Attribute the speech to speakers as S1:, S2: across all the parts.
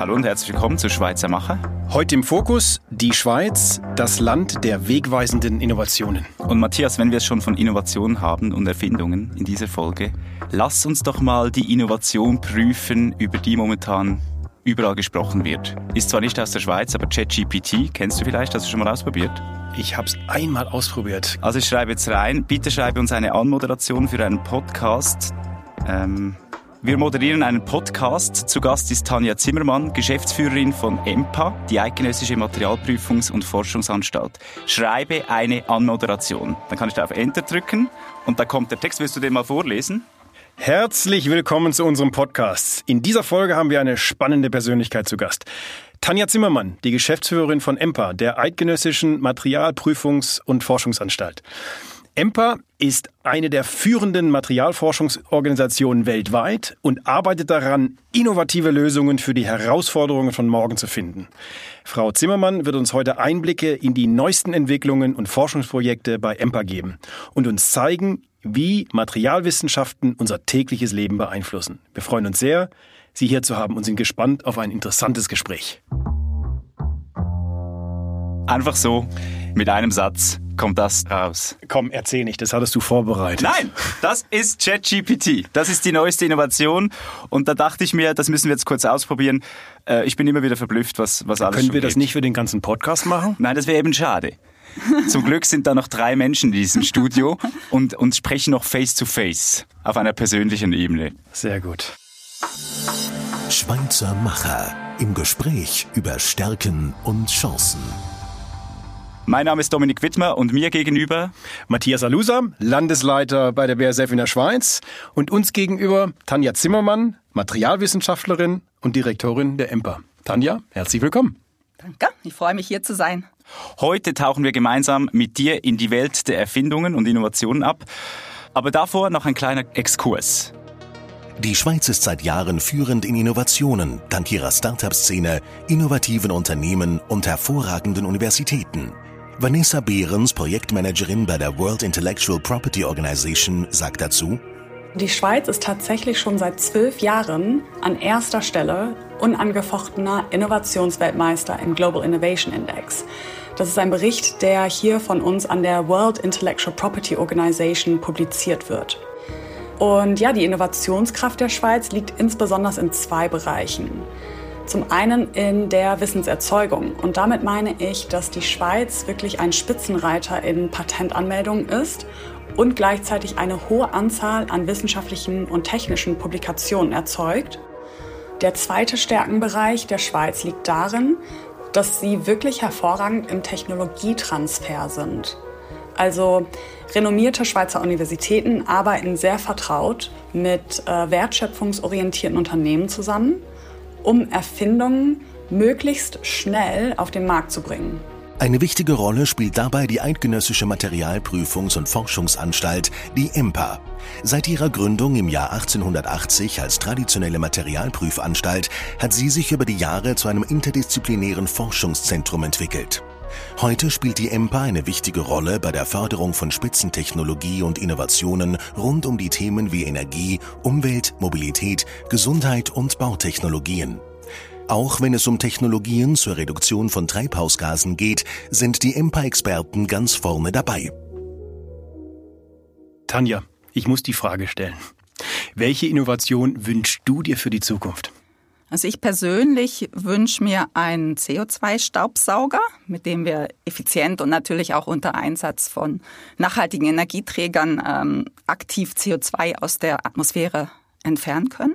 S1: Hallo und herzlich willkommen zu Schweizer Macher.
S2: Heute im Fokus die Schweiz, das Land der wegweisenden Innovationen.
S1: Und Matthias, wenn wir es schon von Innovationen haben und Erfindungen in dieser Folge, lass uns doch mal die Innovation prüfen, über die momentan überall gesprochen wird. Ist zwar nicht aus der Schweiz, aber ChatGPT, kennst du vielleicht? Hast du schon mal ausprobiert?
S2: Ich habe es einmal ausprobiert.
S1: Also ich schreibe jetzt rein, bitte schreibe uns eine Anmoderation für einen Podcast. Ähm, wir moderieren einen Podcast. Zu Gast ist Tanja Zimmermann, Geschäftsführerin von EMPA, die Eidgenössische Materialprüfungs- und Forschungsanstalt. Schreibe eine Anmoderation. Dann kann ich da auf Enter drücken und da kommt der Text. Willst du den mal vorlesen?
S2: Herzlich willkommen zu unserem Podcast. In dieser Folge haben wir eine spannende Persönlichkeit zu Gast. Tanja Zimmermann, die Geschäftsführerin von EMPA, der Eidgenössischen Materialprüfungs- und Forschungsanstalt. EMPA ist eine der führenden Materialforschungsorganisationen weltweit und arbeitet daran, innovative Lösungen für die Herausforderungen von morgen zu finden. Frau Zimmermann wird uns heute Einblicke in die neuesten Entwicklungen und Forschungsprojekte bei EMPA geben und uns zeigen, wie Materialwissenschaften unser tägliches Leben beeinflussen. Wir freuen uns sehr, Sie hier zu haben und sind gespannt auf ein interessantes Gespräch.
S1: Einfach so, mit einem Satz kommt das raus.
S2: Komm, erzähl nicht, das hattest du vorbereitet.
S1: Nein, das ist ChatGPT. Das ist die neueste Innovation. Und da dachte ich mir, das müssen wir jetzt kurz ausprobieren. Äh, ich bin immer wieder verblüfft, was, was alles
S2: Können wir das
S1: geht.
S2: nicht für den ganzen Podcast machen?
S1: Nein, das wäre eben schade. Zum Glück sind da noch drei Menschen in diesem Studio und, und sprechen noch face to face auf einer persönlichen Ebene.
S2: Sehr gut.
S3: Schweizer Macher im Gespräch über Stärken und Chancen.
S1: Mein Name ist Dominik Wittmer und mir gegenüber
S2: Matthias Alusa, Landesleiter bei der BASF in der Schweiz und uns gegenüber Tanja Zimmermann, Materialwissenschaftlerin und Direktorin der EMPA. Tanja, herzlich willkommen.
S4: Danke, ich freue mich hier zu sein.
S1: Heute tauchen wir gemeinsam mit dir in die Welt der Erfindungen und Innovationen ab. Aber davor noch ein kleiner Exkurs.
S3: Die Schweiz ist seit Jahren führend in Innovationen, dank ihrer Start-up-Szene, innovativen Unternehmen und hervorragenden Universitäten. Vanessa Behrens, Projektmanagerin bei der World Intellectual Property Organization, sagt dazu,
S5: Die Schweiz ist tatsächlich schon seit zwölf Jahren an erster Stelle unangefochtener Innovationsweltmeister im Global Innovation Index. Das ist ein Bericht, der hier von uns an der World Intellectual Property Organization publiziert wird. Und ja, die Innovationskraft der Schweiz liegt insbesondere in zwei Bereichen. Zum einen in der Wissenserzeugung. Und damit meine ich, dass die Schweiz wirklich ein Spitzenreiter in Patentanmeldungen ist und gleichzeitig eine hohe Anzahl an wissenschaftlichen und technischen Publikationen erzeugt. Der zweite Stärkenbereich der Schweiz liegt darin, dass sie wirklich hervorragend im Technologietransfer sind. Also renommierte Schweizer Universitäten arbeiten sehr vertraut mit äh, wertschöpfungsorientierten Unternehmen zusammen, um Erfindungen möglichst schnell auf den Markt zu bringen.
S3: Eine wichtige Rolle spielt dabei die Eidgenössische Materialprüfungs- und Forschungsanstalt, die EMPA. Seit ihrer Gründung im Jahr 1880 als traditionelle Materialprüfanstalt hat sie sich über die Jahre zu einem interdisziplinären Forschungszentrum entwickelt. Heute spielt die EMPA eine wichtige Rolle bei der Förderung von Spitzentechnologie und Innovationen rund um die Themen wie Energie, Umwelt, Mobilität, Gesundheit und Bautechnologien. Auch wenn es um Technologien zur Reduktion von Treibhausgasen geht, sind die EMPA-Experten ganz vorne dabei.
S2: Tanja, ich muss die Frage stellen. Welche Innovation wünschst du dir für die Zukunft?
S4: Also ich persönlich wünsche mir einen CO2-Staubsauger, mit dem wir effizient und natürlich auch unter Einsatz von nachhaltigen Energieträgern ähm, aktiv CO2 aus der Atmosphäre entfernen können.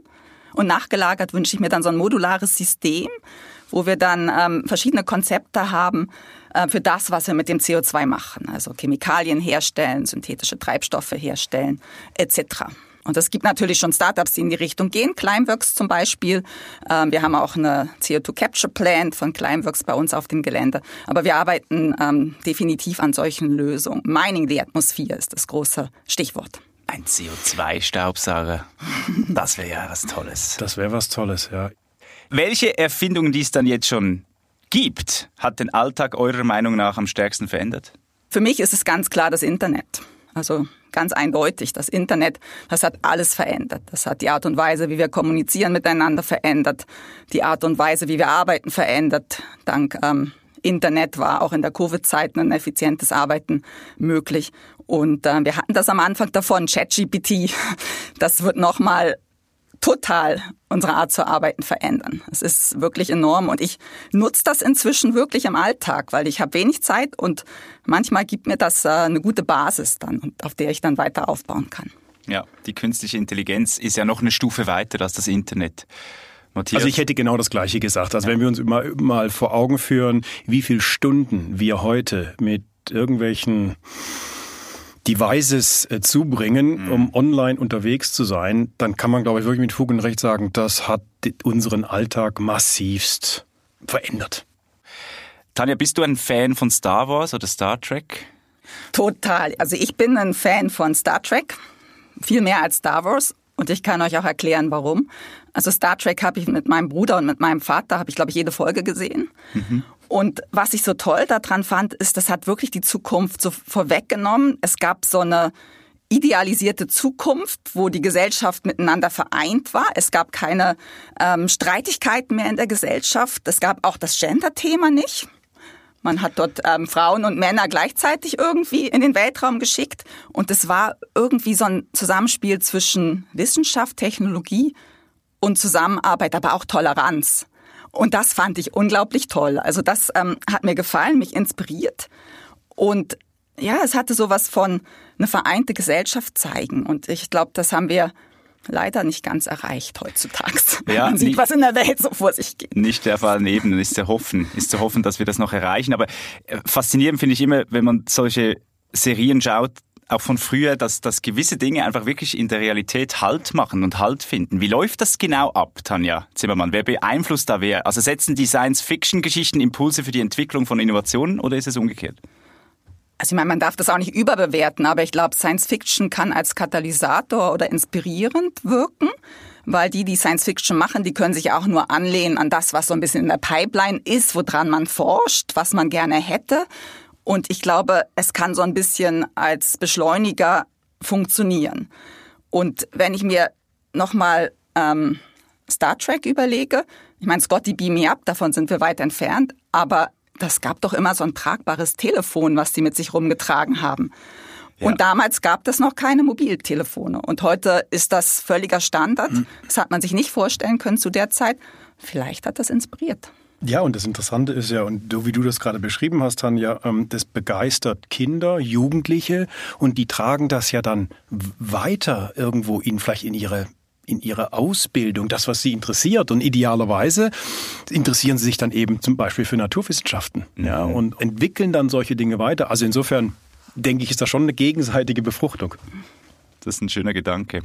S4: Und nachgelagert wünsche ich mir dann so ein modulares System, wo wir dann ähm, verschiedene Konzepte haben äh, für das, was wir mit dem CO2 machen. Also Chemikalien herstellen, synthetische Treibstoffe herstellen, etc. Und es gibt natürlich schon Startups, die in die Richtung gehen. Climeworks zum Beispiel. Ähm, wir haben auch eine CO2 Capture Plant von Climeworks bei uns auf dem Gelände. Aber wir arbeiten ähm, definitiv an solchen Lösungen. Mining the Atmosphere ist das große Stichwort.
S1: Ein CO2-Staubsauger. Das wäre ja was Tolles.
S2: Das wäre was Tolles, ja.
S1: Welche Erfindungen, die es dann jetzt schon gibt, hat den Alltag eurer Meinung nach am stärksten verändert?
S4: Für mich ist es ganz klar das Internet. Also ganz eindeutig. Das Internet, das hat alles verändert. Das hat die Art und Weise, wie wir kommunizieren miteinander verändert, die Art und Weise, wie wir arbeiten verändert. Dank ähm, Internet war auch in der Covid-Zeit ein effizientes Arbeiten möglich. Und äh, wir hatten das am Anfang davon, ChatGPT. Das wird nochmal total unsere Art zu arbeiten verändern. Es ist wirklich enorm und ich nutze das inzwischen wirklich im Alltag, weil ich habe wenig Zeit und manchmal gibt mir das äh, eine gute Basis dann, auf der ich dann weiter aufbauen kann.
S1: Ja, die künstliche Intelligenz ist ja noch eine Stufe weiter als das Internet.
S2: Matthias? Also ich hätte genau das Gleiche gesagt. Also ja. wenn wir uns mal, mal vor Augen führen, wie viele Stunden wir heute mit irgendwelchen Devices äh, zubringen, mhm. um online unterwegs zu sein, dann kann man, glaube ich, wirklich mit Fug und Recht sagen, das hat unseren Alltag massivst verändert.
S1: Tanja, bist du ein Fan von Star Wars oder Star Trek?
S4: Total. Also ich bin ein Fan von Star Trek, viel mehr als Star Wars. Und ich kann euch auch erklären, warum. Also Star Trek habe ich mit meinem Bruder und mit meinem Vater, habe ich, glaube ich, jede Folge gesehen. Mhm. Und was ich so toll daran fand, ist, das hat wirklich die Zukunft so vorweggenommen. Es gab so eine idealisierte Zukunft, wo die Gesellschaft miteinander vereint war. Es gab keine ähm, Streitigkeiten mehr in der Gesellschaft. Es gab auch das Gender-Thema nicht. Man hat dort ähm, Frauen und Männer gleichzeitig irgendwie in den Weltraum geschickt. Und es war irgendwie so ein Zusammenspiel zwischen Wissenschaft, Technologie und Zusammenarbeit, aber auch Toleranz. Und das fand ich unglaublich toll. Also das ähm, hat mir gefallen, mich inspiriert. Und ja, es hatte sowas von eine vereinte Gesellschaft zeigen. Und ich glaube, das haben wir leider nicht ganz erreicht heutzutage. Ja, Man sieht, nicht, was in der Welt so vor sich geht.
S1: Nicht der Fall neben, ist zu hoffen, ist zu hoffen, dass wir das noch erreichen. Aber äh, faszinierend finde ich immer, wenn man solche Serien schaut, auch von früher, dass, dass gewisse Dinge einfach wirklich in der Realität Halt machen und Halt finden. Wie läuft das genau ab, Tanja Zimmermann? Wer beeinflusst da wer? Also setzen die Science-Fiction-Geschichten Impulse für die Entwicklung von Innovationen oder ist es umgekehrt?
S4: Also ich meine, man darf das auch nicht überbewerten, aber ich glaube, Science Fiction kann als Katalysator oder inspirierend wirken, weil die, die Science Fiction machen, die können sich auch nur anlehnen an das, was so ein bisschen in der Pipeline ist, woran man forscht, was man gerne hätte. Und ich glaube, es kann so ein bisschen als Beschleuniger funktionieren. Und wenn ich mir nochmal ähm, Star Trek überlege, ich meine, Scotty Beam Me Up, davon sind wir weit entfernt, aber das gab doch immer so ein tragbares Telefon, was die mit sich rumgetragen haben. Ja. Und damals gab es noch keine Mobiltelefone. Und heute ist das völliger Standard. Mhm. Das hat man sich nicht vorstellen können zu der Zeit. Vielleicht hat das inspiriert.
S2: Ja, und das Interessante ist ja, und so wie du das gerade beschrieben hast, Tanja, ähm, das begeistert Kinder, Jugendliche und die tragen das ja dann weiter irgendwo in vielleicht in ihre in ihrer Ausbildung, das, was sie interessiert. Und idealerweise interessieren sie sich dann eben zum Beispiel für Naturwissenschaften ja, mhm. und entwickeln dann solche Dinge weiter. Also insofern denke ich, ist da schon eine gegenseitige Befruchtung.
S1: Das ist ein schöner Gedanke.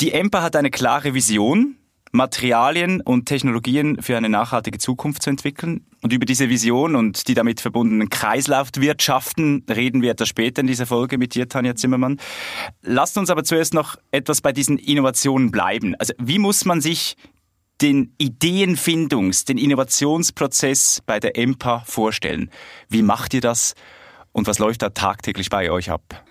S1: Die EMPA hat eine klare Vision, Materialien und Technologien für eine nachhaltige Zukunft zu entwickeln. Und über diese Vision und die damit verbundenen Kreislaufwirtschaften reden wir etwas später in dieser Folge mit dir, Tanja Zimmermann. Lasst uns aber zuerst noch etwas bei diesen Innovationen bleiben. Also wie muss man sich den Ideenfindungs-, den Innovationsprozess bei der EMPA vorstellen? Wie macht ihr das und was läuft da tagtäglich bei euch ab?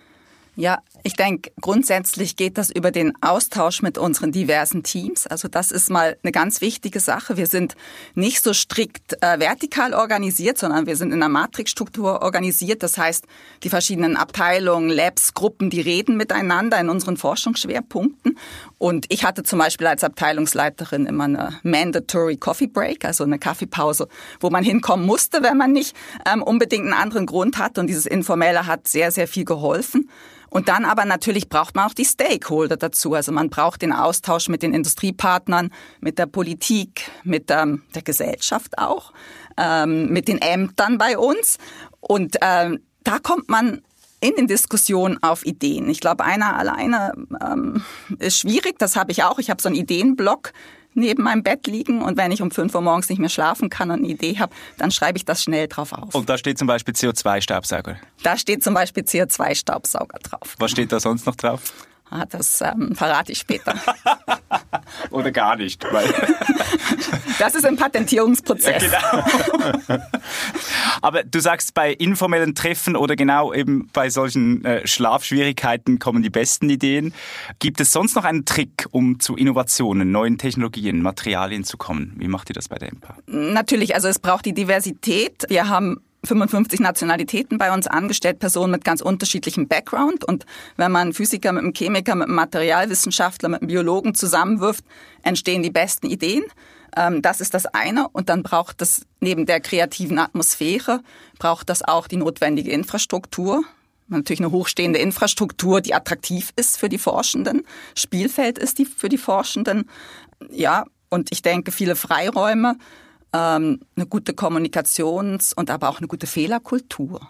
S4: Ja, ich denke, grundsätzlich geht das über den Austausch mit unseren diversen Teams. Also das ist mal eine ganz wichtige Sache. Wir sind nicht so strikt äh, vertikal organisiert, sondern wir sind in einer Matrixstruktur organisiert. Das heißt, die verschiedenen Abteilungen, Labs, Gruppen, die reden miteinander in unseren Forschungsschwerpunkten. Und ich hatte zum Beispiel als Abteilungsleiterin immer eine Mandatory Coffee Break, also eine Kaffeepause, wo man hinkommen musste, wenn man nicht ähm, unbedingt einen anderen Grund hat. Und dieses Informelle hat sehr, sehr viel geholfen. Und dann aber natürlich braucht man auch die Stakeholder dazu. Also man braucht den Austausch mit den Industriepartnern, mit der Politik, mit ähm, der Gesellschaft auch, ähm, mit den Ämtern bei uns. Und ähm, da kommt man in den Diskussionen auf Ideen. Ich glaube, einer alleine ähm, ist schwierig. Das habe ich auch. Ich habe so einen Ideenblock neben meinem Bett liegen und wenn ich um 5 Uhr morgens nicht mehr schlafen kann und eine Idee habe, dann schreibe ich das schnell drauf auf.
S1: Und da steht zum Beispiel CO2-Staubsauger?
S4: Da steht zum Beispiel CO2-Staubsauger drauf.
S1: Was steht da sonst noch drauf?
S4: Ah, das ähm, verrate ich später.
S1: Oder gar nicht.
S4: Weil das ist ein Patentierungsprozess.
S1: Ja, genau. Aber du sagst, bei informellen Treffen oder genau eben bei solchen äh, Schlafschwierigkeiten kommen die besten Ideen. Gibt es sonst noch einen Trick, um zu Innovationen, neuen Technologien, Materialien zu kommen? Wie macht ihr das bei der EMPA?
S4: Natürlich, also es braucht die Diversität. Wir haben 55 Nationalitäten bei uns angestellt, Personen mit ganz unterschiedlichem Background. Und wenn man Physiker mit einem Chemiker, mit einem Materialwissenschaftler, mit einem Biologen zusammenwirft, entstehen die besten Ideen. Ähm, das ist das eine. Und dann braucht es neben der kreativen Atmosphäre, braucht das auch die notwendige Infrastruktur. Natürlich eine hochstehende Infrastruktur, die attraktiv ist für die Forschenden. Spielfeld ist die für die Forschenden. Ja, und ich denke, viele Freiräume, ähm, eine gute Kommunikations- und aber auch eine gute Fehlerkultur.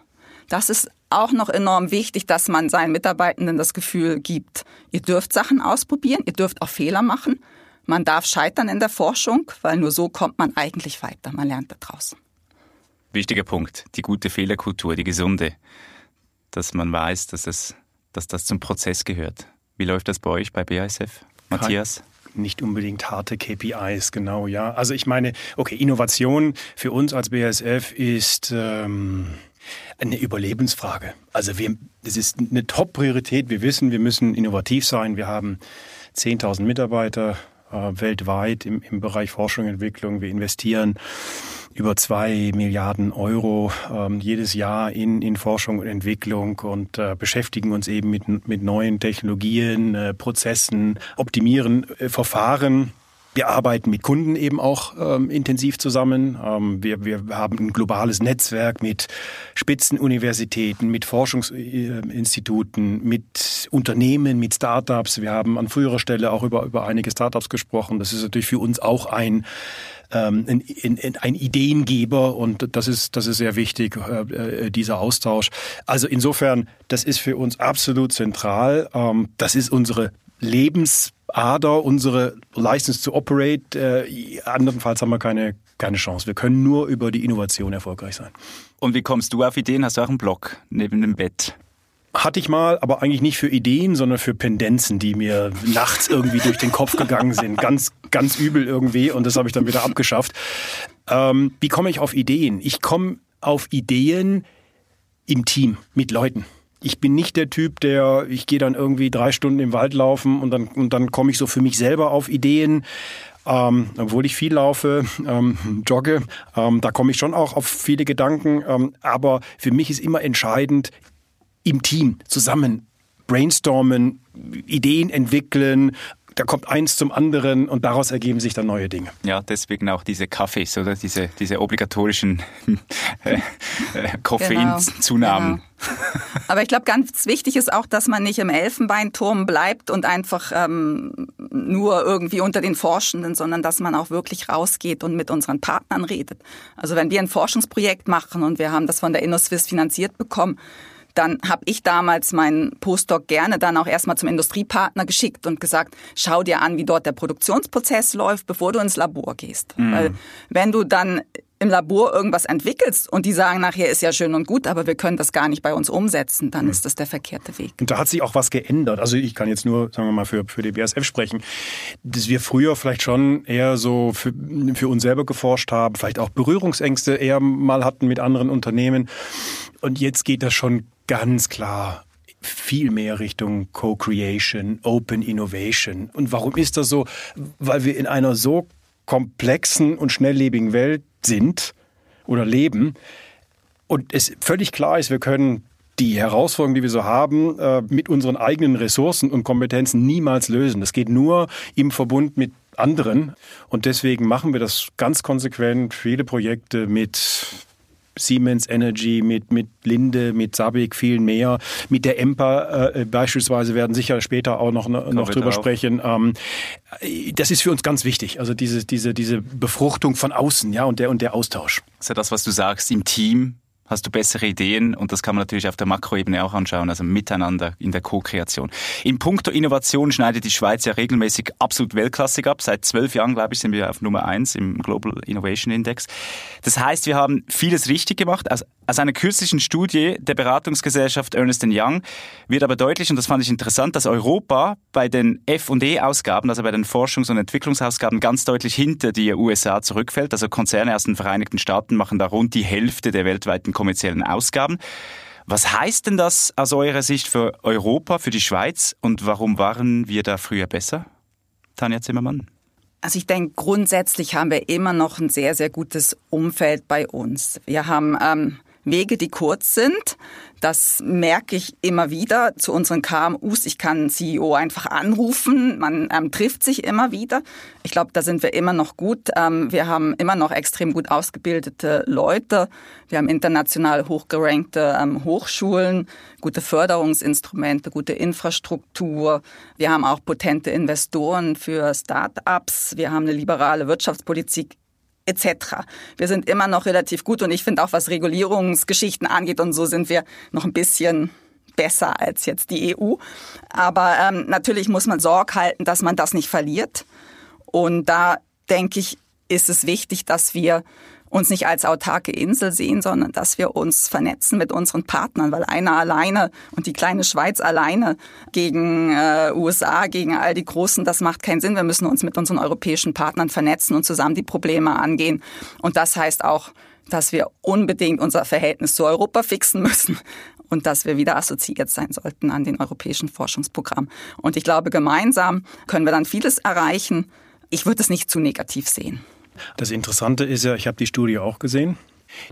S4: Das ist auch noch enorm wichtig, dass man seinen Mitarbeitenden das Gefühl gibt, ihr dürft Sachen ausprobieren, ihr dürft auch Fehler machen. Man darf scheitern in der Forschung, weil nur so kommt man eigentlich weiter. Man lernt da draußen.
S1: Wichtiger Punkt, die gute Fehlerkultur, die gesunde, dass man weiß, dass, es, dass das zum Prozess gehört. Wie läuft das bei euch bei BASF, Matthias?
S2: nicht unbedingt harte KPIs, genau, ja. Also ich meine, okay, Innovation für uns als BASF ist ähm, eine Überlebensfrage. Also wir, das ist eine Top-Priorität. Wir wissen, wir müssen innovativ sein. Wir haben 10.000 Mitarbeiter weltweit im, im Bereich Forschung und Entwicklung. Wir investieren über zwei Milliarden Euro ähm, jedes Jahr in, in Forschung und Entwicklung und äh, beschäftigen uns eben mit, mit neuen Technologien, äh, Prozessen, optimieren äh, Verfahren. Wir arbeiten mit Kunden eben auch ähm, intensiv zusammen. Ähm, wir, wir haben ein globales Netzwerk mit Spitzenuniversitäten, mit Forschungsinstituten, mit Unternehmen, mit Startups. Wir haben an früherer Stelle auch über, über einige Startups gesprochen. Das ist natürlich für uns auch ein ähm, ein, ein, ein Ideengeber und das ist, das ist sehr wichtig, äh, äh, dieser Austausch. Also insofern, das ist für uns absolut zentral. Ähm, das ist unsere Lebensader, unsere License to Operate. Äh, andernfalls haben wir keine, keine Chance. Wir können nur über die Innovation erfolgreich sein.
S1: Und wie kommst du auf Ideen? Hast du auch einen Blog neben dem Bett?
S2: Hatte ich mal, aber eigentlich nicht für Ideen, sondern für Pendenzen, die mir nachts irgendwie durch den Kopf gegangen sind. Ganz, ganz übel irgendwie und das habe ich dann wieder abgeschafft. Ähm, wie komme ich auf Ideen? Ich komme auf Ideen im Team, mit Leuten. Ich bin nicht der Typ, der, ich gehe dann irgendwie drei Stunden im Wald laufen und dann, und dann komme ich so für mich selber auf Ideen. Ähm, obwohl ich viel laufe, ähm, jogge, ähm, da komme ich schon auch auf viele Gedanken. Ähm, aber für mich ist immer entscheidend, im Team zusammen brainstormen, Ideen entwickeln, da kommt eins zum anderen und daraus ergeben sich dann neue Dinge.
S1: Ja, deswegen auch diese Kaffees oder diese, diese obligatorischen äh, äh, Koffeinzunahmen.
S4: Genau. Aber ich glaube, ganz wichtig ist auch, dass man nicht im Elfenbeinturm bleibt und einfach ähm, nur irgendwie unter den Forschenden, sondern dass man auch wirklich rausgeht und mit unseren Partnern redet. Also wenn wir ein Forschungsprojekt machen und wir haben das von der InnoSwiss finanziert bekommen, dann habe ich damals meinen Postdoc gerne dann auch erstmal zum Industriepartner geschickt und gesagt, schau dir an, wie dort der Produktionsprozess läuft, bevor du ins Labor gehst. Mhm. Weil wenn du dann im Labor irgendwas entwickelst und die sagen nachher ist ja schön und gut, aber wir können das gar nicht bei uns umsetzen, dann mhm. ist das der verkehrte Weg.
S2: Und da hat sich auch was geändert. Also ich kann jetzt nur, sagen wir mal, für, für die BASF sprechen, dass wir früher vielleicht schon eher so für, für uns selber geforscht haben, vielleicht auch Berührungsängste eher mal hatten mit anderen Unternehmen. Und jetzt geht das schon ganz klar viel mehr Richtung Co-Creation, Open Innovation. Und warum ist das so? Weil wir in einer so komplexen und schnelllebigen Welt sind oder leben und es völlig klar ist, wir können die Herausforderungen, die wir so haben, äh, mit unseren eigenen Ressourcen und Kompetenzen niemals lösen. Das geht nur im Verbund mit anderen. Und deswegen machen wir das ganz konsequent, viele Projekte mit Siemens Energy, mit, mit Linde, mit Sabic, viel mehr. Mit der EMPA äh, beispielsweise werden sicher später auch noch, noch drüber drauf. sprechen. Ähm, das ist für uns ganz wichtig. Also diese, diese, diese Befruchtung von außen, ja, und der, und der Austausch.
S1: Das ist ja das, was du sagst, im Team hast du bessere Ideen und das kann man natürlich auf der Makroebene auch anschauen, also miteinander in der Co-Kreation. In puncto Innovation schneidet die Schweiz ja regelmäßig absolut weltklassig ab. Seit zwölf Jahren, glaube ich, sind wir auf Nummer eins im Global Innovation Index. Das heißt, wir haben vieles richtig gemacht. Aus, aus einer kürzlichen Studie der Beratungsgesellschaft Ernest Young wird aber deutlich, und das fand ich interessant, dass Europa bei den F&E-Ausgaben, also bei den Forschungs- und Entwicklungsausgaben, ganz deutlich hinter die USA zurückfällt. Also Konzerne aus den Vereinigten Staaten machen da rund die Hälfte der weltweiten kommerziellen Ausgaben. Was heißt denn das aus eurer Sicht für Europa, für die Schweiz und warum waren wir da früher besser? Tanja Zimmermann.
S4: Also ich denke, grundsätzlich haben wir immer noch ein sehr, sehr gutes Umfeld bei uns. Wir haben ähm, Wege, die kurz sind. Das merke ich immer wieder zu unseren KMUs. Ich kann CEO einfach anrufen. Man ähm, trifft sich immer wieder. Ich glaube, da sind wir immer noch gut. Ähm, wir haben immer noch extrem gut ausgebildete Leute. Wir haben international hochgerankte ähm, Hochschulen, gute Förderungsinstrumente, gute Infrastruktur. Wir haben auch potente Investoren für Start-ups. Wir haben eine liberale Wirtschaftspolitik etc. Wir sind immer noch relativ gut und ich finde auch, was Regulierungsgeschichten angeht und so sind wir noch ein bisschen besser als jetzt die EU. Aber ähm, natürlich muss man Sorge halten, dass man das nicht verliert. Und da denke ich, ist es wichtig, dass wir uns nicht als autarke Insel sehen, sondern dass wir uns vernetzen mit unseren Partnern, weil einer alleine und die kleine Schweiz alleine gegen äh, USA, gegen all die Großen, das macht keinen Sinn. Wir müssen uns mit unseren europäischen Partnern vernetzen und zusammen die Probleme angehen. Und das heißt auch, dass wir unbedingt unser Verhältnis zu Europa fixen müssen und dass wir wieder assoziiert sein sollten an den europäischen Forschungsprogramm. Und ich glaube, gemeinsam können wir dann vieles erreichen. Ich würde es nicht zu negativ sehen.
S2: Das Interessante ist ja, ich habe die Studie auch gesehen.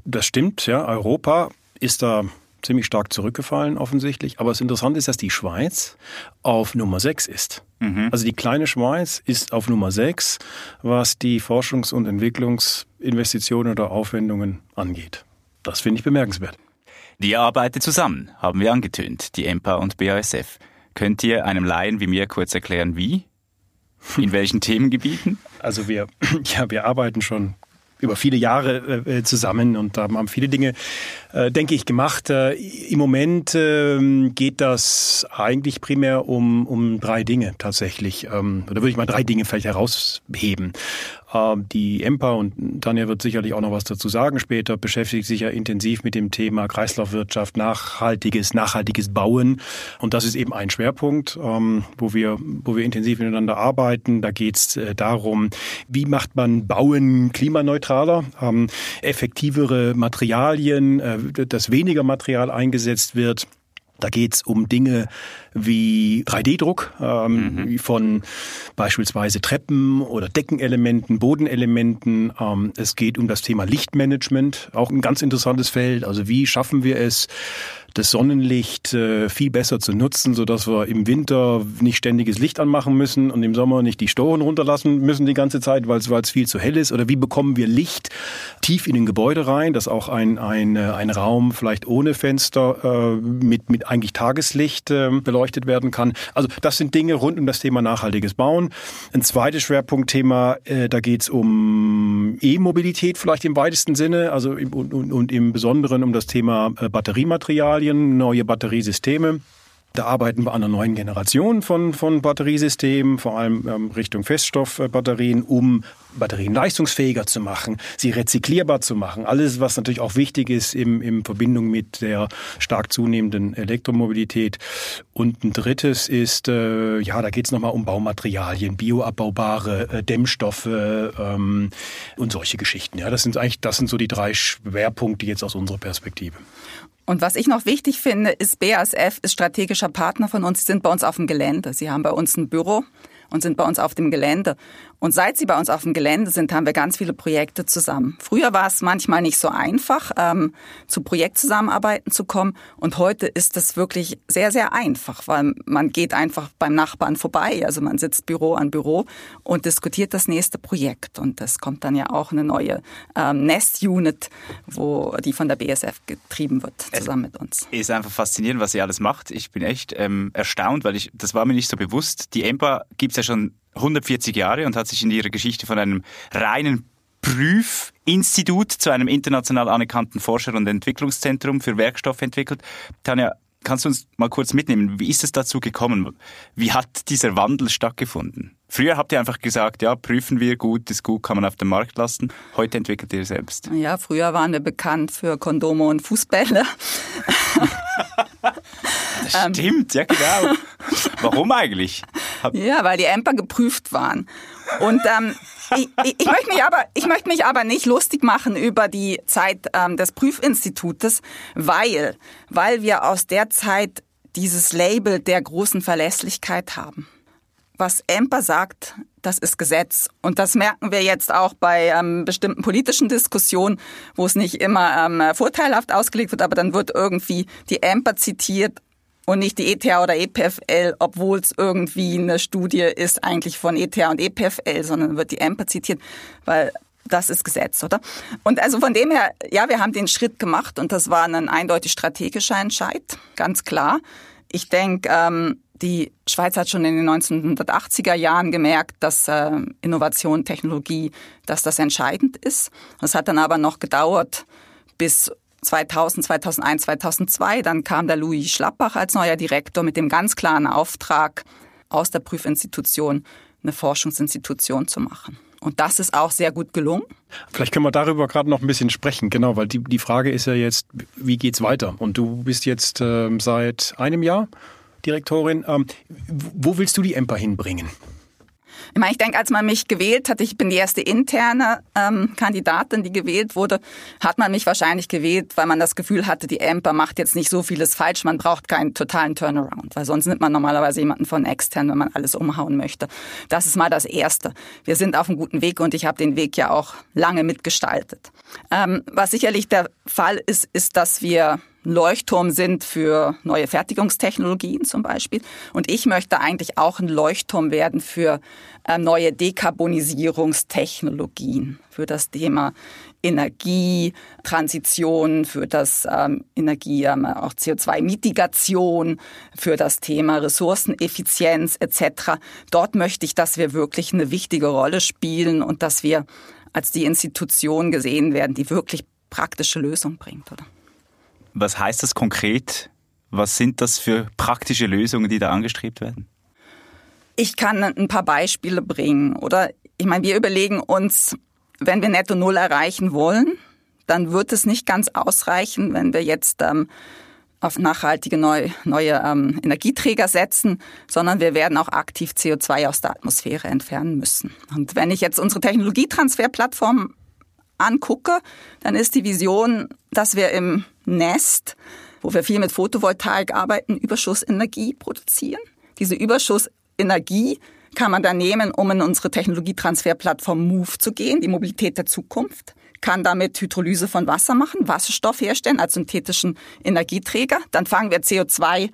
S2: Das stimmt, ja, Europa ist da ziemlich stark zurückgefallen offensichtlich. Aber das Interessante ist, dass die Schweiz auf Nummer 6 ist. Mhm. Also die kleine Schweiz ist auf Nummer 6, was die Forschungs- und Entwicklungsinvestitionen oder Aufwendungen angeht. Das finde ich bemerkenswert.
S1: Die arbeiten zusammen, haben wir angetönt, die EMPA und BASF. Könnt ihr einem Laien wie mir kurz erklären, wie? In welchen Themengebieten?
S2: Also wir, ja, wir arbeiten schon über viele Jahre äh, zusammen und haben viele Dinge, äh, denke ich, gemacht. Äh, Im Moment äh, geht das eigentlich primär um, um drei Dinge tatsächlich. Ähm, oder würde ich mal drei Dinge vielleicht herausheben. Ähm, die EMPA und Tanja wird sicherlich auch noch was dazu sagen später, beschäftigt sich ja intensiv mit dem Thema Kreislaufwirtschaft, nachhaltiges, nachhaltiges Bauen. Und das ist eben ein Schwerpunkt, ähm, wo wir, wo wir intensiv miteinander arbeiten. Da geht es äh, darum, wie macht man Bauen klimaneutraler, ähm, effektivere Materialien, äh, dass weniger Material eingesetzt wird. Da geht's um Dinge wie 3D-Druck ähm, mhm. von beispielsweise Treppen oder Deckenelementen, Bodenelementen. Ähm, es geht um das Thema Lichtmanagement, auch ein ganz interessantes Feld. Also wie schaffen wir es, das Sonnenlicht äh, viel besser zu nutzen, so dass wir im Winter nicht ständiges Licht anmachen müssen und im Sommer nicht die Storen runterlassen müssen die ganze Zeit, weil es viel zu hell ist? Oder wie bekommen wir Licht tief in den Gebäude rein, dass auch ein, ein, äh, ein Raum vielleicht ohne Fenster äh, mit, mit eigentlich Tageslicht äh, beleuchtet werden kann? Also das sind Dinge rund um das Thema nachhaltiges Bauen. Ein zweites Schwerpunktthema, äh, da geht es um E-Mobilität vielleicht im weitesten Sinne, also im, und, und, und im Besonderen um das Thema äh, Batteriematerial. Materialien, neue Batteriesysteme. Da arbeiten wir an einer neuen Generation von, von Batteriesystemen, vor allem ähm, Richtung Feststoffbatterien, um Batterien leistungsfähiger zu machen, sie rezyklierbar zu machen. Alles, was natürlich auch wichtig ist im, in Verbindung mit der stark zunehmenden Elektromobilität. Und ein drittes ist, äh, ja, da geht es nochmal um Baumaterialien, bioabbaubare äh, Dämmstoffe ähm, und solche Geschichten. Ja, das sind eigentlich, das sind so die drei Schwerpunkte jetzt aus unserer Perspektive.
S4: Und was ich noch wichtig finde, ist, BASF ist strategischer Partner von uns. Sie sind bei uns auf dem Gelände. Sie haben bei uns ein Büro und sind bei uns auf dem Gelände. Und seit sie bei uns auf dem Gelände sind, haben wir ganz viele Projekte zusammen. Früher war es manchmal nicht so einfach, ähm, zu Projektzusammenarbeiten zu kommen. Und heute ist es wirklich sehr, sehr einfach, weil man geht einfach beim Nachbarn vorbei. Also man sitzt Büro an Büro und diskutiert das nächste Projekt. Und es kommt dann ja auch eine neue ähm, Nest-Unit, wo die von der BSF getrieben wird, zusammen mit uns.
S1: Es ist einfach faszinierend, was ihr alles macht. Ich bin echt ähm, erstaunt, weil ich das war mir nicht so bewusst. Die EMPA gibt's ja schon 140 Jahre und hat sich in ihrer Geschichte von einem reinen Prüf Institut zu einem international anerkannten Forscher- und Entwicklungszentrum für Werkstoffe entwickelt. Tanja, kannst du uns mal kurz mitnehmen? Wie ist es dazu gekommen? Wie hat dieser Wandel stattgefunden? Früher habt ihr einfach gesagt, ja, prüfen wir, gut, ist gut, kann man auf den Markt lassen. Heute entwickelt ihr selbst.
S4: Ja, früher waren wir bekannt für Kondome und Fußbälle.
S1: das stimmt, ja genau. Warum eigentlich?
S4: Ja, weil die Emper geprüft waren. Und ähm, ich, ich, ich, möchte mich aber, ich möchte mich aber nicht lustig machen über die Zeit ähm, des Prüfinstitutes, weil, weil wir aus der Zeit dieses Label der großen Verlässlichkeit haben. Was Emper sagt, das ist Gesetz. Und das merken wir jetzt auch bei ähm, bestimmten politischen Diskussionen, wo es nicht immer ähm, vorteilhaft ausgelegt wird, aber dann wird irgendwie die Emper zitiert und nicht die ETH oder EPFL, obwohl es irgendwie eine Studie ist eigentlich von ETH und EPFL, sondern wird die EMPA zitiert, weil das ist Gesetz, oder? Und also von dem her, ja, wir haben den Schritt gemacht und das war ein eindeutig strategischer Entscheid, ganz klar. Ich denke, ähm, die Schweiz hat schon in den 1980er Jahren gemerkt, dass äh, Innovation, Technologie, dass das entscheidend ist. Es hat dann aber noch gedauert, bis 2000, 2001, 2002. Dann kam der Louis Schlappach als neuer Direktor mit dem ganz klaren Auftrag, aus der Prüfinstitution eine Forschungsinstitution zu machen. Und das ist auch sehr gut gelungen.
S2: Vielleicht können wir darüber gerade noch ein bisschen sprechen, genau, weil die, die Frage ist ja jetzt, wie geht's weiter? Und du bist jetzt ähm, seit einem Jahr Direktorin. Ähm, wo willst du die EMPA hinbringen?
S4: Ich meine, ich denke, als man mich gewählt hat, ich bin die erste interne ähm, Kandidatin, die gewählt wurde, hat man mich wahrscheinlich gewählt, weil man das Gefühl hatte, die Amper macht jetzt nicht so vieles falsch, man braucht keinen totalen Turnaround, weil sonst nimmt man normalerweise jemanden von extern, wenn man alles umhauen möchte. Das ist mal das Erste. Wir sind auf einem guten Weg und ich habe den Weg ja auch lange mitgestaltet. Ähm, was sicherlich der Fall ist, ist, dass wir Leuchtturm sind für neue Fertigungstechnologien zum Beispiel. Und ich möchte eigentlich auch ein Leuchtturm werden für äh, neue Dekarbonisierungstechnologien, für das Thema Energietransition, für das ähm, Energie, ähm, auch CO2-Mitigation, für das Thema Ressourceneffizienz etc. Dort möchte ich, dass wir wirklich eine wichtige Rolle spielen und dass wir als die Institution gesehen werden, die wirklich praktische Lösungen bringt, oder?
S1: Was heißt das konkret? Was sind das für praktische Lösungen, die da angestrebt werden?
S4: Ich kann ein paar Beispiele bringen. Oder ich meine, wir überlegen uns, wenn wir Netto Null erreichen wollen, dann wird es nicht ganz ausreichen, wenn wir jetzt ähm, auf nachhaltige neu, neue ähm, Energieträger setzen, sondern wir werden auch aktiv CO2 aus der Atmosphäre entfernen müssen. Und wenn ich jetzt unsere Technologietransferplattform angucke, dann ist die Vision, dass wir im Nest, wo wir viel mit Photovoltaik arbeiten, Überschussenergie produzieren. Diese Überschussenergie kann man dann nehmen, um in unsere Technologietransferplattform MOVE zu gehen, die Mobilität der Zukunft, kann damit Hydrolyse von Wasser machen, Wasserstoff herstellen als synthetischen Energieträger. Dann fangen wir CO2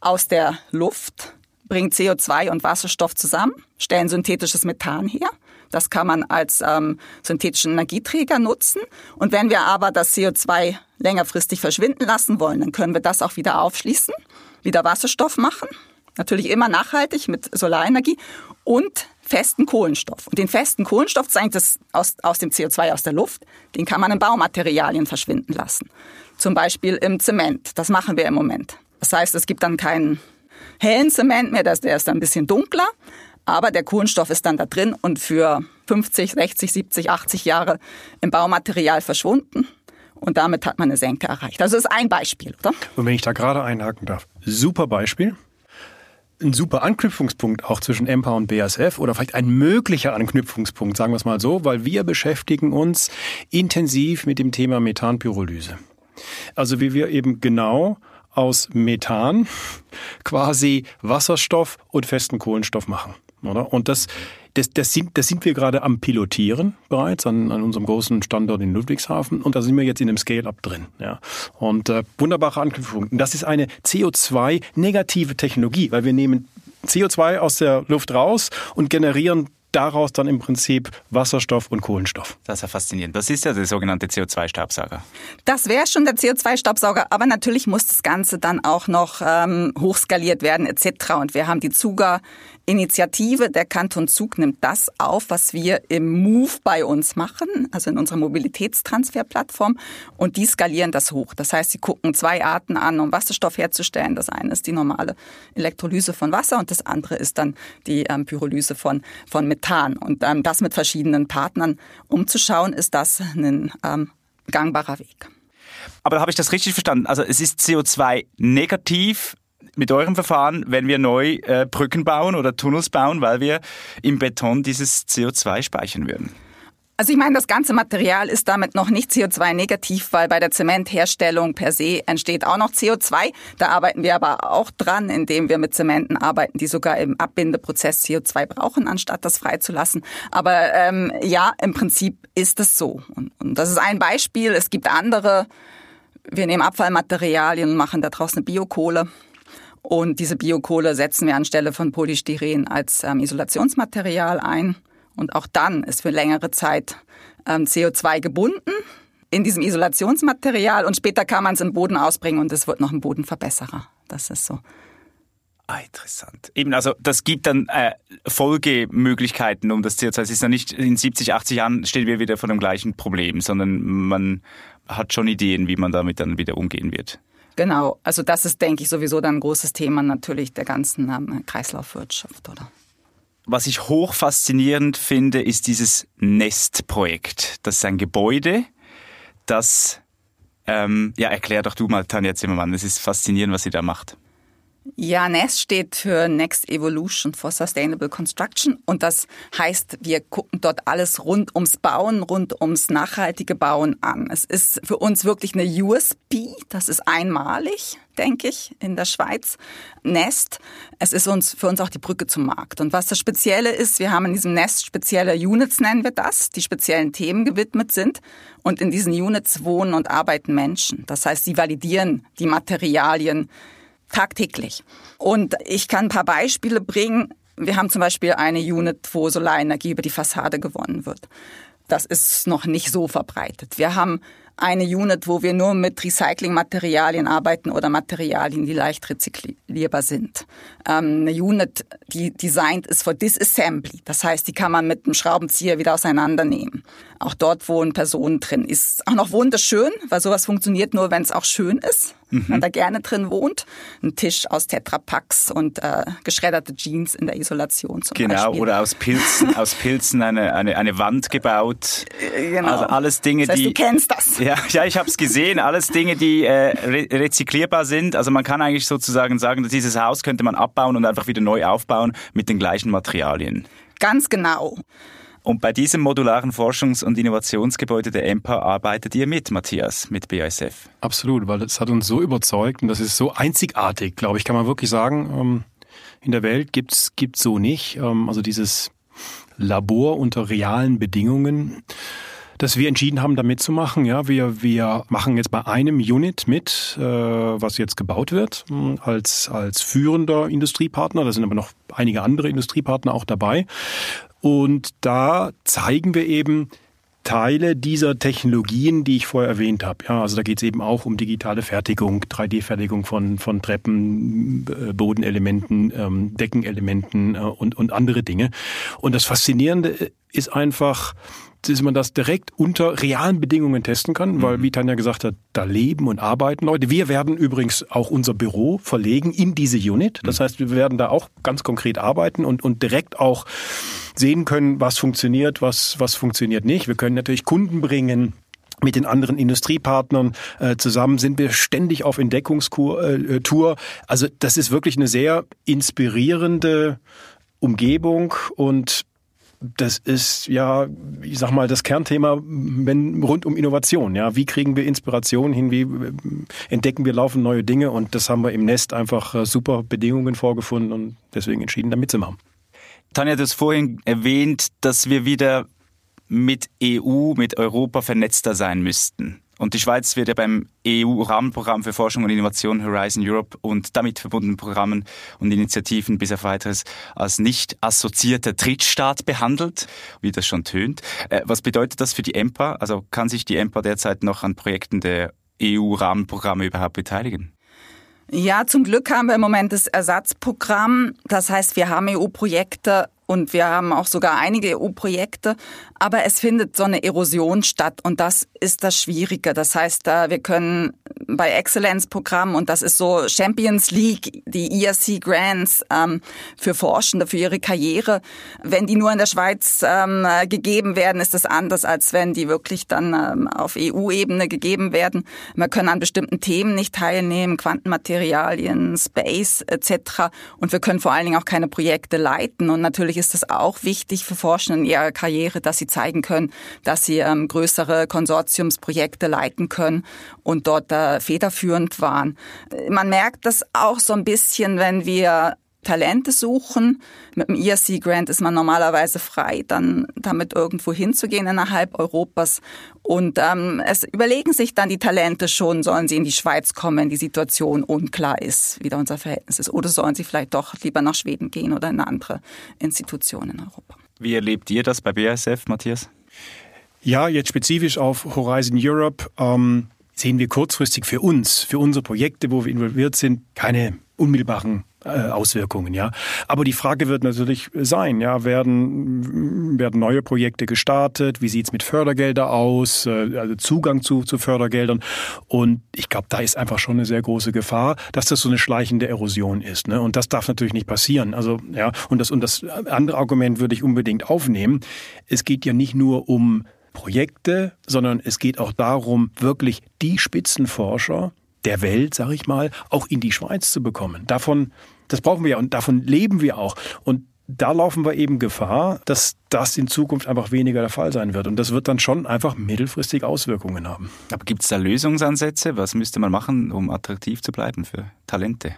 S4: aus der Luft, bringen CO2 und Wasserstoff zusammen, stellen synthetisches Methan her das kann man als ähm, synthetischen Energieträger nutzen. Und wenn wir aber das CO2 längerfristig verschwinden lassen wollen, dann können wir das auch wieder aufschließen, wieder Wasserstoff machen. Natürlich immer nachhaltig mit Solarenergie und festen Kohlenstoff. Und den festen Kohlenstoff, das ist aus, aus dem CO2 aus der Luft, den kann man in Baumaterialien verschwinden lassen. Zum Beispiel im Zement. Das machen wir im Moment. Das heißt, es gibt dann keinen hellen Zement mehr, der ist dann ein bisschen dunkler. Aber der Kohlenstoff ist dann da drin und für 50, 60, 70, 80 Jahre im Baumaterial verschwunden. Und damit hat man eine Senke erreicht. Also das ist ein Beispiel, oder?
S2: Und wenn ich da gerade einhaken darf, super Beispiel. Ein super Anknüpfungspunkt auch zwischen EMPA und BASF oder vielleicht ein möglicher Anknüpfungspunkt, sagen wir es mal so, weil wir beschäftigen uns intensiv mit dem Thema Methanpyrolyse. Also wie wir eben genau aus Methan quasi Wasserstoff und festen Kohlenstoff machen. Oder? Und das, das, das, sind, das sind wir gerade am Pilotieren bereits an, an unserem großen Standort in Ludwigshafen. Und da sind wir jetzt in einem Scale-up drin. Ja. Und äh, wunderbare Anknüpfung. Das ist eine CO2-negative Technologie, weil wir nehmen CO2 aus der Luft raus und generieren daraus dann im Prinzip Wasserstoff und Kohlenstoff.
S1: Das ist ja faszinierend. Das ist ja der sogenannte CO2-Staubsauger.
S4: Das wäre schon der CO2-Staubsauger, aber natürlich muss das Ganze dann auch noch ähm, hochskaliert werden etc. Und wir haben die Zuger Initiative, der Kanton Zug nimmt das auf, was wir im Move bei uns machen, also in unserer Mobilitätstransferplattform, und die skalieren das hoch. Das heißt, sie gucken zwei Arten an, um Wasserstoff herzustellen. Das eine ist die normale Elektrolyse von Wasser und das andere ist dann die ähm, Pyrolyse von, von Methan. Und ähm, das mit verschiedenen Partnern umzuschauen, ist das ein ähm, gangbarer Weg.
S1: Aber habe ich das richtig verstanden? Also es ist CO2 negativ, mit eurem Verfahren, wenn wir neu äh, Brücken bauen oder Tunnels bauen, weil wir im Beton dieses CO2 speichern würden?
S4: Also ich meine, das ganze Material ist damit noch nicht CO2-negativ, weil bei der Zementherstellung per se entsteht auch noch CO2. Da arbeiten wir aber auch dran, indem wir mit Zementen arbeiten, die sogar im Abbindeprozess CO2 brauchen, anstatt das freizulassen. Aber ähm, ja, im Prinzip ist es so. Und, und das ist ein Beispiel. Es gibt andere. Wir nehmen Abfallmaterialien und machen da draußen eine Biokohle. Und diese Biokohle setzen wir anstelle von Polystyren als ähm, Isolationsmaterial ein. Und auch dann ist für längere Zeit ähm, CO2 gebunden in diesem Isolationsmaterial und später kann man es im Boden ausbringen und es wird noch ein Bodenverbesserer. Das ist so.
S1: Ah, interessant. Eben, also das gibt dann äh, Folgemöglichkeiten um das CO2. Es ist ja nicht in 70, 80 Jahren stehen wir wieder vor dem gleichen Problem, sondern man hat schon Ideen, wie man damit dann wieder umgehen wird.
S4: Genau, also das ist, denke ich, sowieso dann ein großes Thema natürlich der ganzen ähm, Kreislaufwirtschaft, oder?
S1: Was ich hoch faszinierend finde, ist dieses Nest-Projekt. Das ist ein Gebäude, das, ähm, ja, erklär doch du mal, Tanja Zimmermann. Es ist faszinierend, was sie da macht.
S4: Ja, NEST steht für Next Evolution for Sustainable Construction und das heißt, wir gucken dort alles rund ums Bauen, rund ums nachhaltige Bauen an. Es ist für uns wirklich eine USP, das ist einmalig, denke ich, in der Schweiz. Nest, es ist uns für uns auch die Brücke zum Markt. Und was das Spezielle ist, wir haben in diesem Nest spezielle Units, nennen wir das, die speziellen Themen gewidmet sind. Und in diesen Units wohnen und arbeiten Menschen. Das heißt, sie validieren die Materialien, tagtäglich. Und ich kann ein paar Beispiele bringen. Wir haben zum Beispiel eine Unit, wo Solarenergie über die Fassade gewonnen wird. Das ist noch nicht so verbreitet. Wir haben eine Unit, wo wir nur mit Recyclingmaterialien arbeiten oder Materialien, die leicht rezyklierbar sind. Ähm, eine Unit, die designt ist for Disassembly. Das heißt, die kann man mit einem Schraubenzieher wieder auseinandernehmen. Auch dort wohnen Personen drin. Ist auch noch wunderschön, weil sowas funktioniert nur, wenn es auch schön ist mhm. man da gerne drin wohnt. Ein Tisch aus Tetrapacks und äh, geschredderte Jeans in der Isolation zum
S1: genau,
S4: Beispiel.
S1: Genau, oder aus Pilzen, aus Pilzen eine, eine, eine Wand gebaut.
S4: Äh, genau.
S1: Also alles Dinge,
S4: das heißt,
S1: die...
S4: Du kennst das.
S1: Ja, ja ich habe es gesehen. Alles Dinge, die äh, re rezyklierbar sind. Also man kann eigentlich sozusagen sagen, dass dieses Haus könnte man abbauen und einfach wieder neu aufbauen mit den gleichen Materialien.
S4: Ganz genau.
S1: Und bei diesem modularen Forschungs- und Innovationsgebäude der EMPA arbeitet ihr mit, Matthias, mit BASF.
S2: Absolut, weil es hat uns so überzeugt und das ist so einzigartig, glaube ich, kann man wirklich sagen. Ähm, in der Welt gibt's gibt's so nicht. Ähm, also dieses Labor unter realen Bedingungen dass wir entschieden haben, da mitzumachen. Ja, wir, wir machen jetzt bei einem Unit mit, äh, was jetzt gebaut wird, als, als führender Industriepartner. Da sind aber noch einige andere Industriepartner auch dabei. Und da zeigen wir eben Teile dieser Technologien, die ich vorher erwähnt habe. Ja, also da geht es eben auch um digitale Fertigung, 3D-Fertigung von, von Treppen, äh, Bodenelementen, ähm, Deckenelementen äh, und, und andere Dinge. Und das Faszinierende ist einfach, dass man das direkt unter realen Bedingungen testen kann, weil, mhm. wie Tanja gesagt hat, da leben und arbeiten Leute. Wir werden übrigens auch unser Büro verlegen in diese Unit. Das mhm. heißt, wir werden da auch ganz konkret arbeiten und, und direkt auch sehen können, was funktioniert, was, was funktioniert nicht. Wir können natürlich Kunden bringen, mit den anderen Industriepartnern äh, zusammen sind wir ständig auf Entdeckungstour. Äh, Tour. also das ist wirklich eine sehr inspirierende Umgebung und das ist ja, ich sag mal, das Kernthema wenn, rund um Innovation. Ja, wie kriegen wir Inspiration hin? Wie äh, entdecken wir laufend neue Dinge? Und das haben wir im Nest einfach äh, super Bedingungen vorgefunden und deswegen entschieden, da mitzumachen.
S1: Tanja, du hast vorhin erwähnt, dass wir wieder mit EU, mit Europa vernetzter sein müssten. Und die Schweiz wird ja beim EU-Rahmenprogramm für Forschung und Innovation Horizon Europe und damit verbundenen Programmen und Initiativen bis auf weiteres als nicht assoziierter Drittstaat behandelt, wie das schon tönt. Äh, was bedeutet das für die EMPA? Also kann sich die EMPA derzeit noch an Projekten der EU-Rahmenprogramme überhaupt beteiligen?
S4: Ja, zum Glück haben wir im Moment das Ersatzprogramm. Das heißt, wir haben EU-Projekte und wir haben auch sogar einige EU-Projekte, aber es findet so eine Erosion statt und das ist das Schwierige. Das heißt, wir können bei Exzellenzprogrammen und das ist so Champions League, die ERC Grants ähm, für Forschende, für ihre Karriere, wenn die nur in der Schweiz ähm, gegeben werden, ist das anders, als wenn die wirklich dann ähm, auf EU-Ebene gegeben werden. Wir können an bestimmten Themen nicht teilnehmen, Quantenmaterialien, Space etc. Und wir können vor allen Dingen auch keine Projekte leiten und natürlich ist es auch wichtig für Forschende in ihrer Karriere, dass sie zeigen können, dass sie ähm, größere Konsortiumsprojekte leiten können und dort äh, federführend waren. Man merkt das auch so ein bisschen, wenn wir Talente suchen. Mit dem ERC Grant ist man normalerweise frei, dann damit irgendwo hinzugehen innerhalb Europas. Und ähm, es überlegen sich dann die Talente schon, sollen sie in die Schweiz kommen, wenn die Situation unklar ist, wie da unser Verhältnis ist, oder sollen sie vielleicht doch lieber nach Schweden gehen oder in eine andere Institution in Europa.
S1: Wie erlebt ihr das bei BASF, Matthias?
S2: Ja, jetzt spezifisch auf Horizon Europe ähm, sehen wir kurzfristig für uns, für unsere Projekte, wo wir involviert sind, keine unmittelbaren äh, Auswirkungen, ja. Aber die Frage wird natürlich sein, ja, werden, werden neue Projekte gestartet? Wie sieht's mit Fördergelder aus? Äh, also Zugang zu, zu Fördergeldern. Und ich glaube, da ist einfach schon eine sehr große Gefahr, dass das so eine schleichende Erosion ist. Ne? Und das darf natürlich nicht passieren. Also, ja, und das, und das andere Argument würde ich unbedingt aufnehmen. Es geht ja nicht nur um Projekte, sondern es geht auch darum, wirklich die Spitzenforscher der Welt, sag ich mal, auch in die Schweiz zu bekommen. Davon das brauchen wir ja und davon leben wir auch. Und da laufen wir eben Gefahr, dass das in Zukunft einfach weniger der Fall sein wird. Und das wird dann schon einfach mittelfristig Auswirkungen haben.
S1: Aber gibt es da Lösungsansätze? Was müsste man machen, um attraktiv zu bleiben für Talente?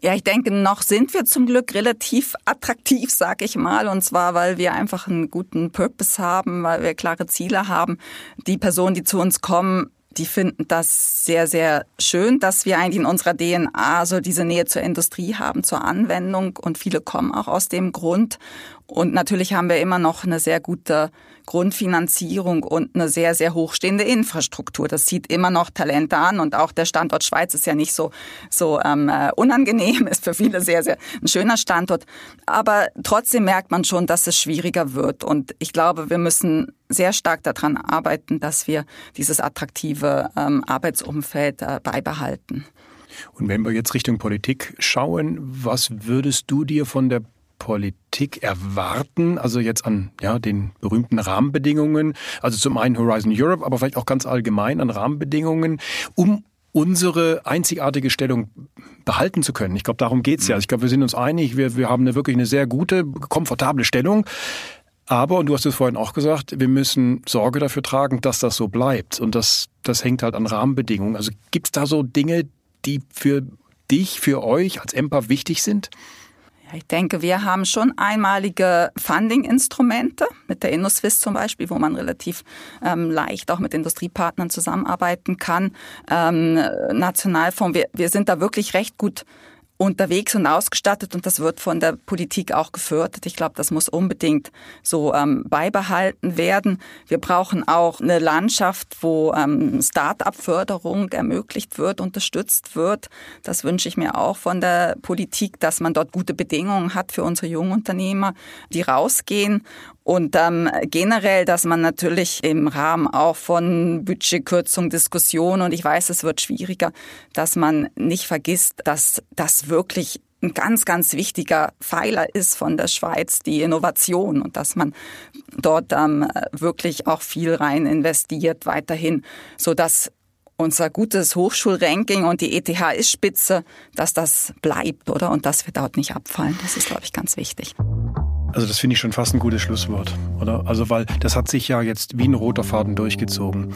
S4: Ja, ich denke, noch sind wir zum Glück relativ attraktiv, sag ich mal. Und zwar, weil wir einfach einen guten Purpose haben, weil wir klare Ziele haben. Die Personen, die zu uns kommen, die finden das sehr, sehr schön, dass wir eigentlich in unserer DNA so diese Nähe zur Industrie haben, zur Anwendung. Und viele kommen auch aus dem Grund. Und natürlich haben wir immer noch eine sehr gute Grundfinanzierung und eine sehr, sehr hochstehende Infrastruktur. Das zieht immer noch Talente an und auch der Standort Schweiz ist ja nicht so, so ähm, äh, unangenehm, ist für viele sehr, sehr ein schöner Standort. Aber trotzdem merkt man schon, dass es schwieriger wird. Und ich glaube, wir müssen sehr stark daran arbeiten, dass wir dieses attraktive ähm, Arbeitsumfeld äh, beibehalten.
S2: Und wenn wir jetzt Richtung Politik schauen, was würdest du dir von der Politik erwarten? Also jetzt an ja, den berühmten Rahmenbedingungen. Also zum einen Horizon Europe, aber vielleicht auch ganz allgemein an Rahmenbedingungen, um unsere einzigartige Stellung behalten zu können. Ich glaube, darum geht's ja. Mhm. Ich glaube, wir sind uns einig, wir, wir haben eine wirklich eine sehr gute, komfortable Stellung. Aber, und du hast es vorhin auch gesagt, wir müssen Sorge dafür tragen, dass das so bleibt. Und das, das hängt halt an Rahmenbedingungen. Also gibt es da so Dinge, die für dich, für euch als EMPA wichtig sind?
S4: Ich denke, wir haben schon einmalige Funding-Instrumente mit der InnoSwiss zum Beispiel, wo man relativ ähm, leicht auch mit Industriepartnern zusammenarbeiten kann. Ähm, Nationalfonds, wir, wir sind da wirklich recht gut unterwegs und ausgestattet und das wird von der Politik auch gefördert. Ich glaube, das muss unbedingt so ähm, beibehalten werden. Wir brauchen auch eine Landschaft, wo ähm, Start-up-Förderung ermöglicht wird, unterstützt wird. Das wünsche ich mir auch von der Politik, dass man dort gute Bedingungen hat für unsere jungen Unternehmer, die rausgehen und ähm, generell, dass man natürlich im Rahmen auch von Budgetkürzung, Diskussion und ich weiß, es wird schwieriger, dass man nicht vergisst, dass das wirklich ein ganz, ganz wichtiger Pfeiler ist von der Schweiz, die Innovation und dass man dort ähm, wirklich auch viel rein investiert weiterhin, so dass unser gutes Hochschulranking und die ETH ist Spitze, dass das bleibt, oder? Und dass wir dort nicht abfallen. Das ist, glaube ich, ganz wichtig.
S2: Also das finde ich schon fast ein gutes Schlusswort, oder? Also weil das hat sich ja jetzt wie ein roter Faden durchgezogen.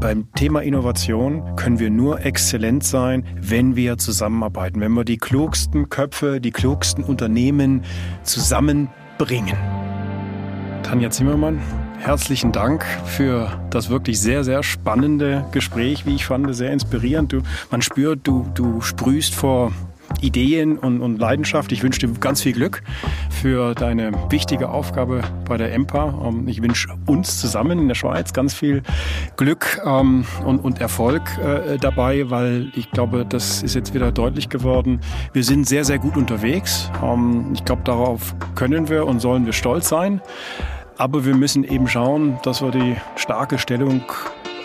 S2: Beim Thema Innovation können wir nur exzellent sein, wenn wir zusammenarbeiten, wenn wir die klugsten Köpfe, die klugsten Unternehmen zusammenbringen. Tanja Zimmermann, herzlichen Dank für das wirklich sehr, sehr spannende Gespräch, wie ich fand, sehr inspirierend. Du, man spürt, du, du sprühst vor Ideen und, und Leidenschaft. Ich wünsche dir ganz viel Glück für deine wichtige Aufgabe bei der EMPA. Ähm, ich wünsche uns zusammen in der Schweiz ganz viel Glück ähm, und, und Erfolg äh, dabei, weil ich glaube, das ist jetzt wieder deutlich geworden. Wir sind sehr, sehr gut unterwegs. Ähm, ich glaube, darauf können wir und sollen wir stolz sein. Aber wir müssen eben schauen, dass wir die starke Stellung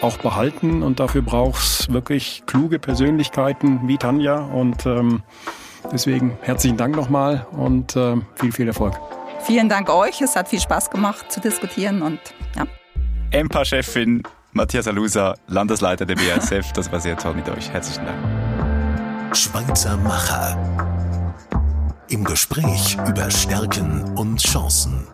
S2: auch behalten und dafür braucht es wirklich kluge Persönlichkeiten wie Tanja und ähm, deswegen herzlichen Dank nochmal und äh, viel, viel Erfolg.
S4: Vielen Dank euch, es hat viel Spaß gemacht zu diskutieren und ja.
S1: EMPA-Chefin Matthias Alusa, Landesleiter der BASF, das war sehr toll mit euch. Herzlichen Dank.
S3: Schweizer Macher. Im Gespräch über Stärken und Chancen.